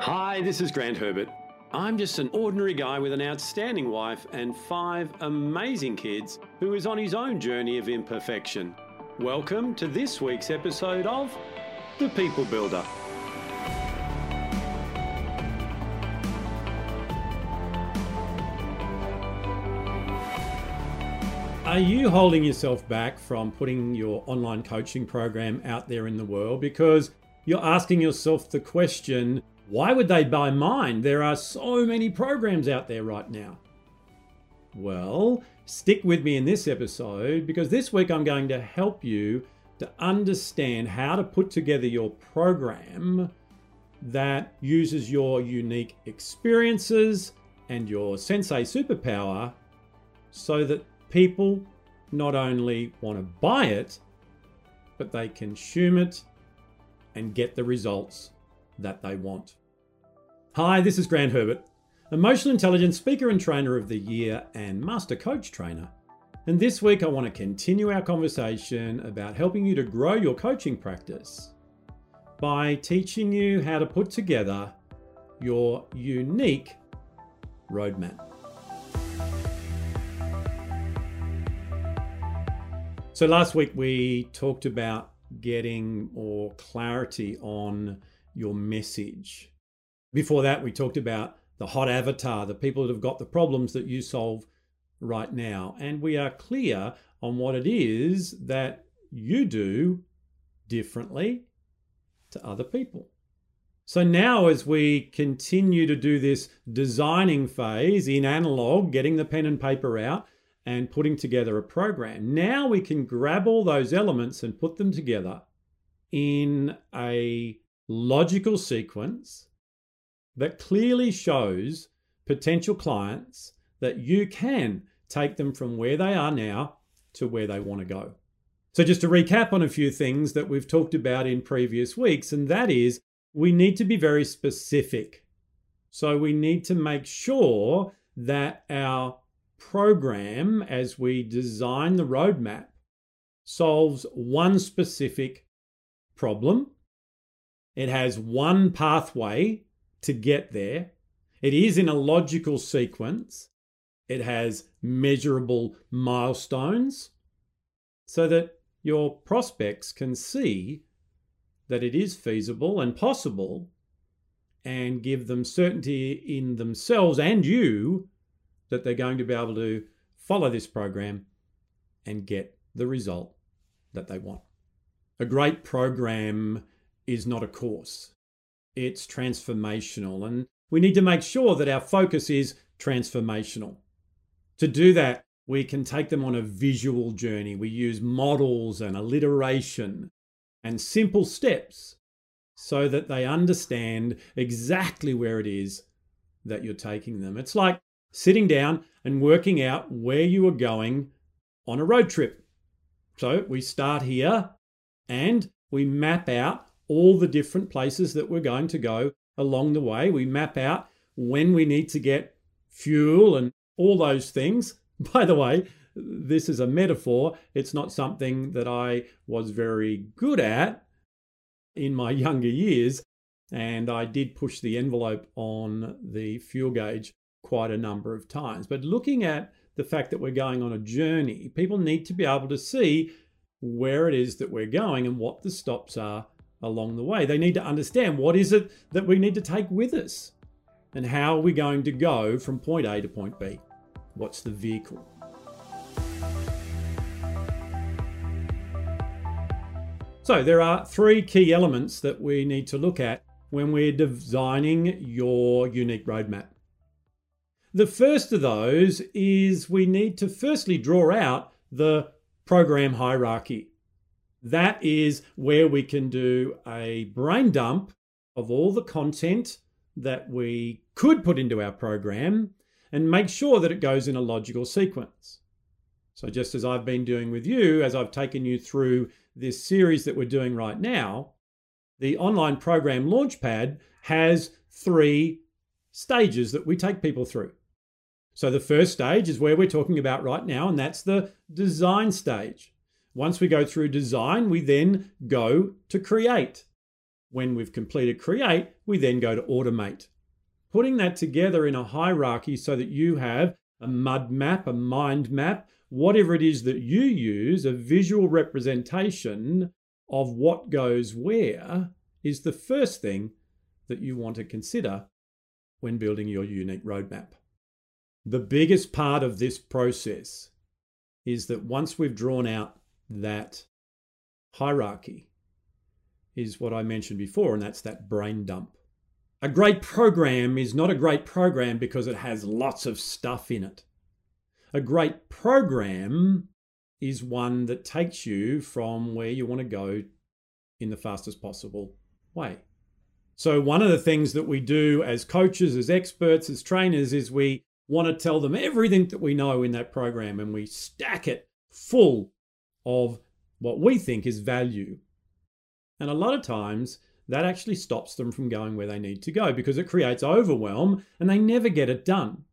Hi, this is Grant Herbert. I'm just an ordinary guy with an outstanding wife and five amazing kids who is on his own journey of imperfection. Welcome to this week's episode of The People Builder. Are you holding yourself back from putting your online coaching program out there in the world because you're asking yourself the question, why would they buy mine? There are so many programs out there right now. Well, stick with me in this episode because this week I'm going to help you to understand how to put together your program that uses your unique experiences and your sensei superpower so that people not only want to buy it, but they consume it and get the results that they want. Hi, this is Grant Herbert, Emotional Intelligence Speaker and Trainer of the Year and Master Coach Trainer. And this week, I want to continue our conversation about helping you to grow your coaching practice by teaching you how to put together your unique roadmap. So, last week we talked about getting more clarity on your message. Before that, we talked about the hot avatar, the people that have got the problems that you solve right now. And we are clear on what it is that you do differently to other people. So now, as we continue to do this designing phase in analog, getting the pen and paper out and putting together a program, now we can grab all those elements and put them together in a logical sequence that clearly shows potential clients that you can take them from where they are now to where they want to go. So, just to recap on a few things that we've talked about in previous weeks, and that is we need to be very specific. So, we need to make sure that our program, as we design the roadmap, solves one specific problem. It has one pathway to get there. It is in a logical sequence. It has measurable milestones so that your prospects can see that it is feasible and possible and give them certainty in themselves and you that they're going to be able to follow this program and get the result that they want. A great program is not a course it's transformational. And we need to make sure that our focus is transformational. To do that, we can take them on a visual journey. We use models and alliteration and simple steps so that they understand exactly where it is that you're taking them. It's like sitting down and working out where you are going on a road trip. So we start here and we map out all the different places that we're going to go along the way. We map out when we need to get fuel and all those things. By the way, this is a metaphor. It's not something that I was very good at in my younger years. And I did push the envelope on the fuel gauge quite a number of times. But looking at the fact that we're going on a journey, people need to be able to see where it is that we're going and what the stops are along the way. They need to understand what is it that we need to take with us and how are we going to go from point A to point B? What's the vehicle? So, there are three key elements that we need to look at when we're designing your unique roadmap. The first of those is we need to firstly draw out the program hierarchy. That is where we can do a brain dump of all the content that we could put into our program and make sure that it goes in a logical sequence. So, just as I've been doing with you, as I've taken you through this series that we're doing right now, the online program Launchpad has three stages that we take people through. So, the first stage is where we're talking about right now, and that's the design stage. Once we go through design, we then go to create. when we've completed create, we then go to automate. Putting that together in a hierarchy so that you have a mud map, a mind map, whatever it is that you use, a visual representation of what goes where is the first thing that you want to consider when building your unique roadmap. The biggest part of this process is that once we've drawn out that hierarchy, is what I mentioned before, and that's that brain dump. A great program is not a great program because it has lots of stuff in it. A great program is one that takes you from where you want to go in the fastest possible way. So, one of the things that we do as coaches, as experts, as trainers is we want to tell them everything that we know in that program and we stack it full of what we think is value. And a lot of times that actually stops them from going where they need to go because it creates overwhelm and they never get it done.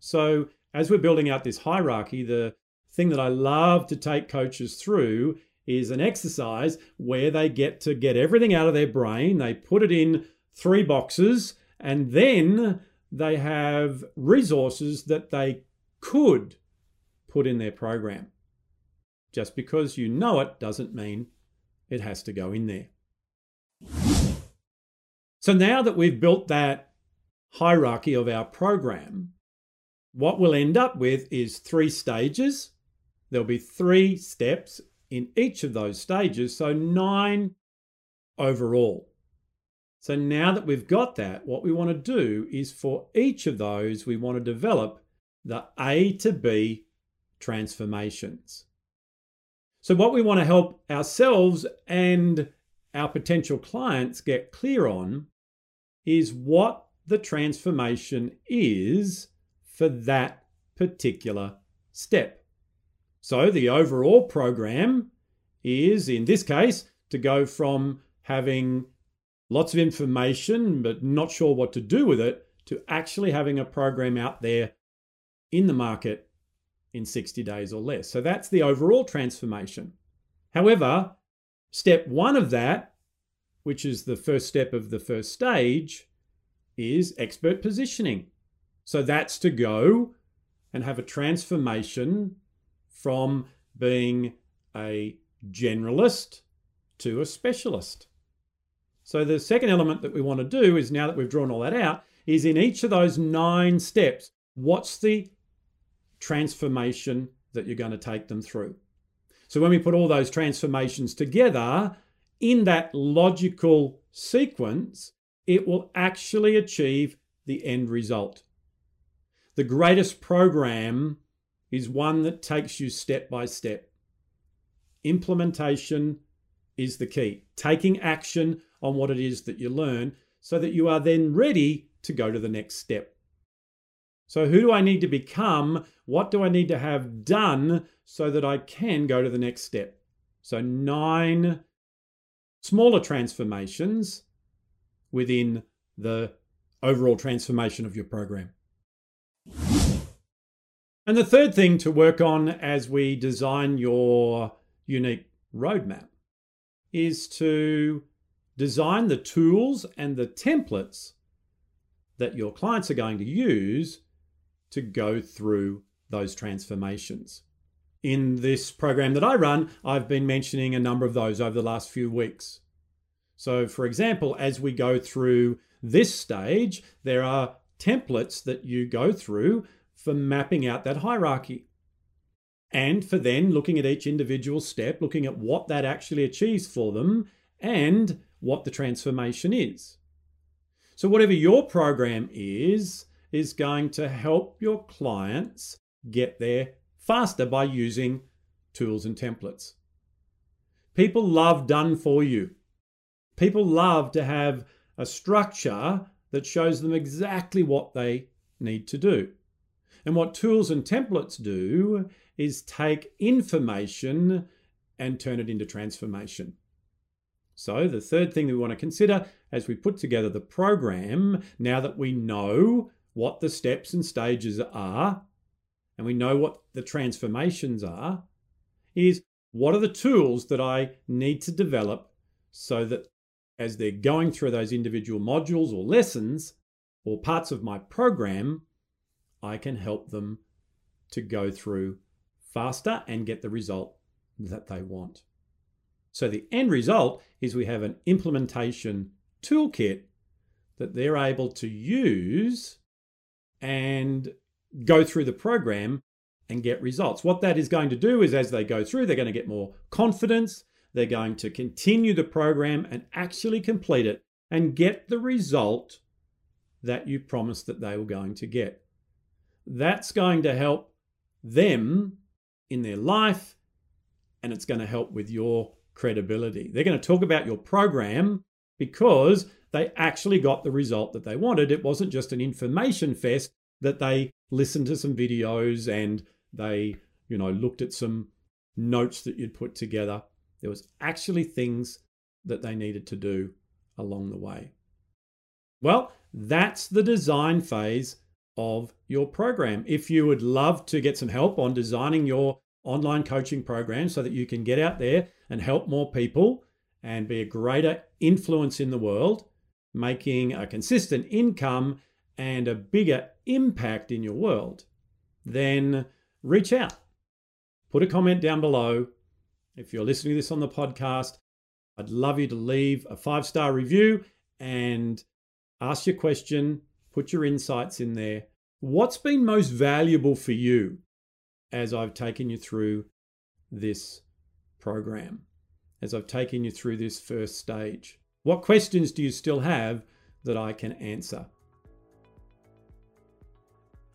So, as we're building out this hierarchy, the thing that I love to take coaches through is an exercise where they get to get everything out of their brain, they put it in three boxes, and then they have resources that they could put in their program. Just because you know it doesn't mean it has to go in there. So now that we've built that hierarchy of our program, what we'll end up with is three stages. There'll be three steps in each of those stages, so nine overall. So now that we've got that, what we want to do is for each of those, we want to develop the A to B transformations. So, what we want to help ourselves and our potential clients get clear on is what the transformation is for that particular step. So the overall program is, in this case, to go from having lots of information but not sure what to do with it to actually having a program out there in the market in 60 days or less. So that's the overall transformation. However, step one of that, which is the first step of the first stage, is expert positioning. So that's to go and have a transformation from being a generalist to a specialist. So the second element that we want to do is now that we've drawn all that out, is in each of those nine steps, what's the transformation that you're going to take them through? So when we put all those transformations together in that logical sequence, it will actually achieve the end result. The greatest program is one that takes you step by step. Implementation is the key. Taking action on what it is that you learn so that you are then ready to go to the next step. So, who do I need to become? What do I need to have done so that I can go to the next step? So, nine smaller transformations within the overall transformation of your program. And the third thing to work on as we design your unique roadmap is to design the tools and the templates that your clients are going to use to go through those transformations. In this program that I run, I've been mentioning a number of those over the last few weeks. So, for example, as we go through this stage, there are templates that you go through for mapping out that hierarchy. And for then looking at each individual step, looking at what that actually achieves for them and what the transformation is. So, whatever your program is, is going to help your clients get there faster by using tools and templates. People love done for you. People love to have a structure that shows them exactly what they need to do. And what tools and templates do is take information and turn it into transformation. So, the third thing that we want to consider as we put together the program, now that we know what the steps and stages are, and we know what the transformations are, is what are the tools that I need to develop so that as they're going through those individual modules or lessons or parts of my program, I can help them to go through faster and get the result that they want. So the end result is we have an implementation toolkit that they're able to use and go through the program and get results. What that is going to do is as they go through, they're going to get more confidence. They're going to continue the program and actually complete it and get the result that you promised that they were going to get. That's going to help them in their life and it's going to help with your credibility. They're going to talk about your program because they actually got the result that they wanted. It wasn't just an information fest that they listened to some videos and they, you know, looked at some notes that you'd put together. There was actually things that they needed to do along the way. Well, that's the design phase of your program. If you would love to get some help on designing your online coaching program so that you can get out there and help more people and be a greater influence in the world, making a consistent income and a bigger impact in your world, then reach out. Put a comment down below. If you're listening to this on the podcast, I'd love you to leave a five star review and ask your question, put your insights in there. What's been most valuable for you as I've taken you through this program, as I've taken you through this first stage? What questions do you still have that I can answer?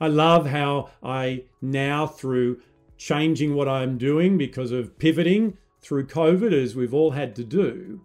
I love how I now, through changing what I'm doing because of pivoting through COVID, as we've all had to do,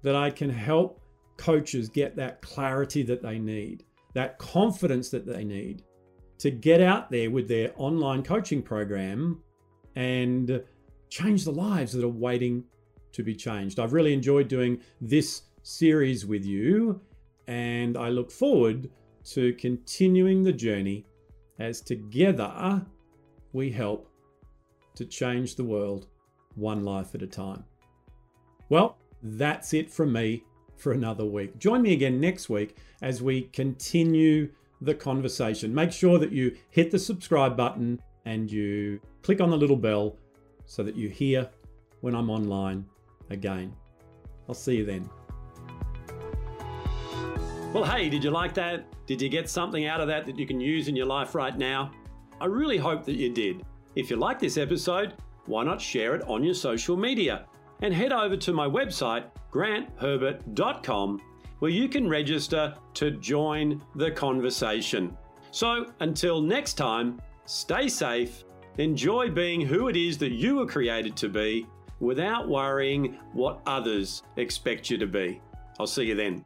that I can help coaches get that clarity that they need, that confidence that they need to get out there with their online coaching program and change the lives that are waiting to be changed. I've really enjoyed doing this series with you, and I look forward to continuing the journey as together we help to change the world one life at a time. Well, that's it from me for another week. Join me again next week as we continue the conversation. Make sure that you hit the subscribe button and you click on the little bell so that you hear when I'm online again. I'll see you then. Well, hey, did you like that? Did you get something out of that that you can use in your life right now? I really hope that you did. If you like this episode, why not share it on your social media? And head over to my website, grantherbert.com, where you can register to join the conversation. So until next time, stay safe, enjoy being who it is that you were created to be without worrying what others expect you to be. I'll see you then.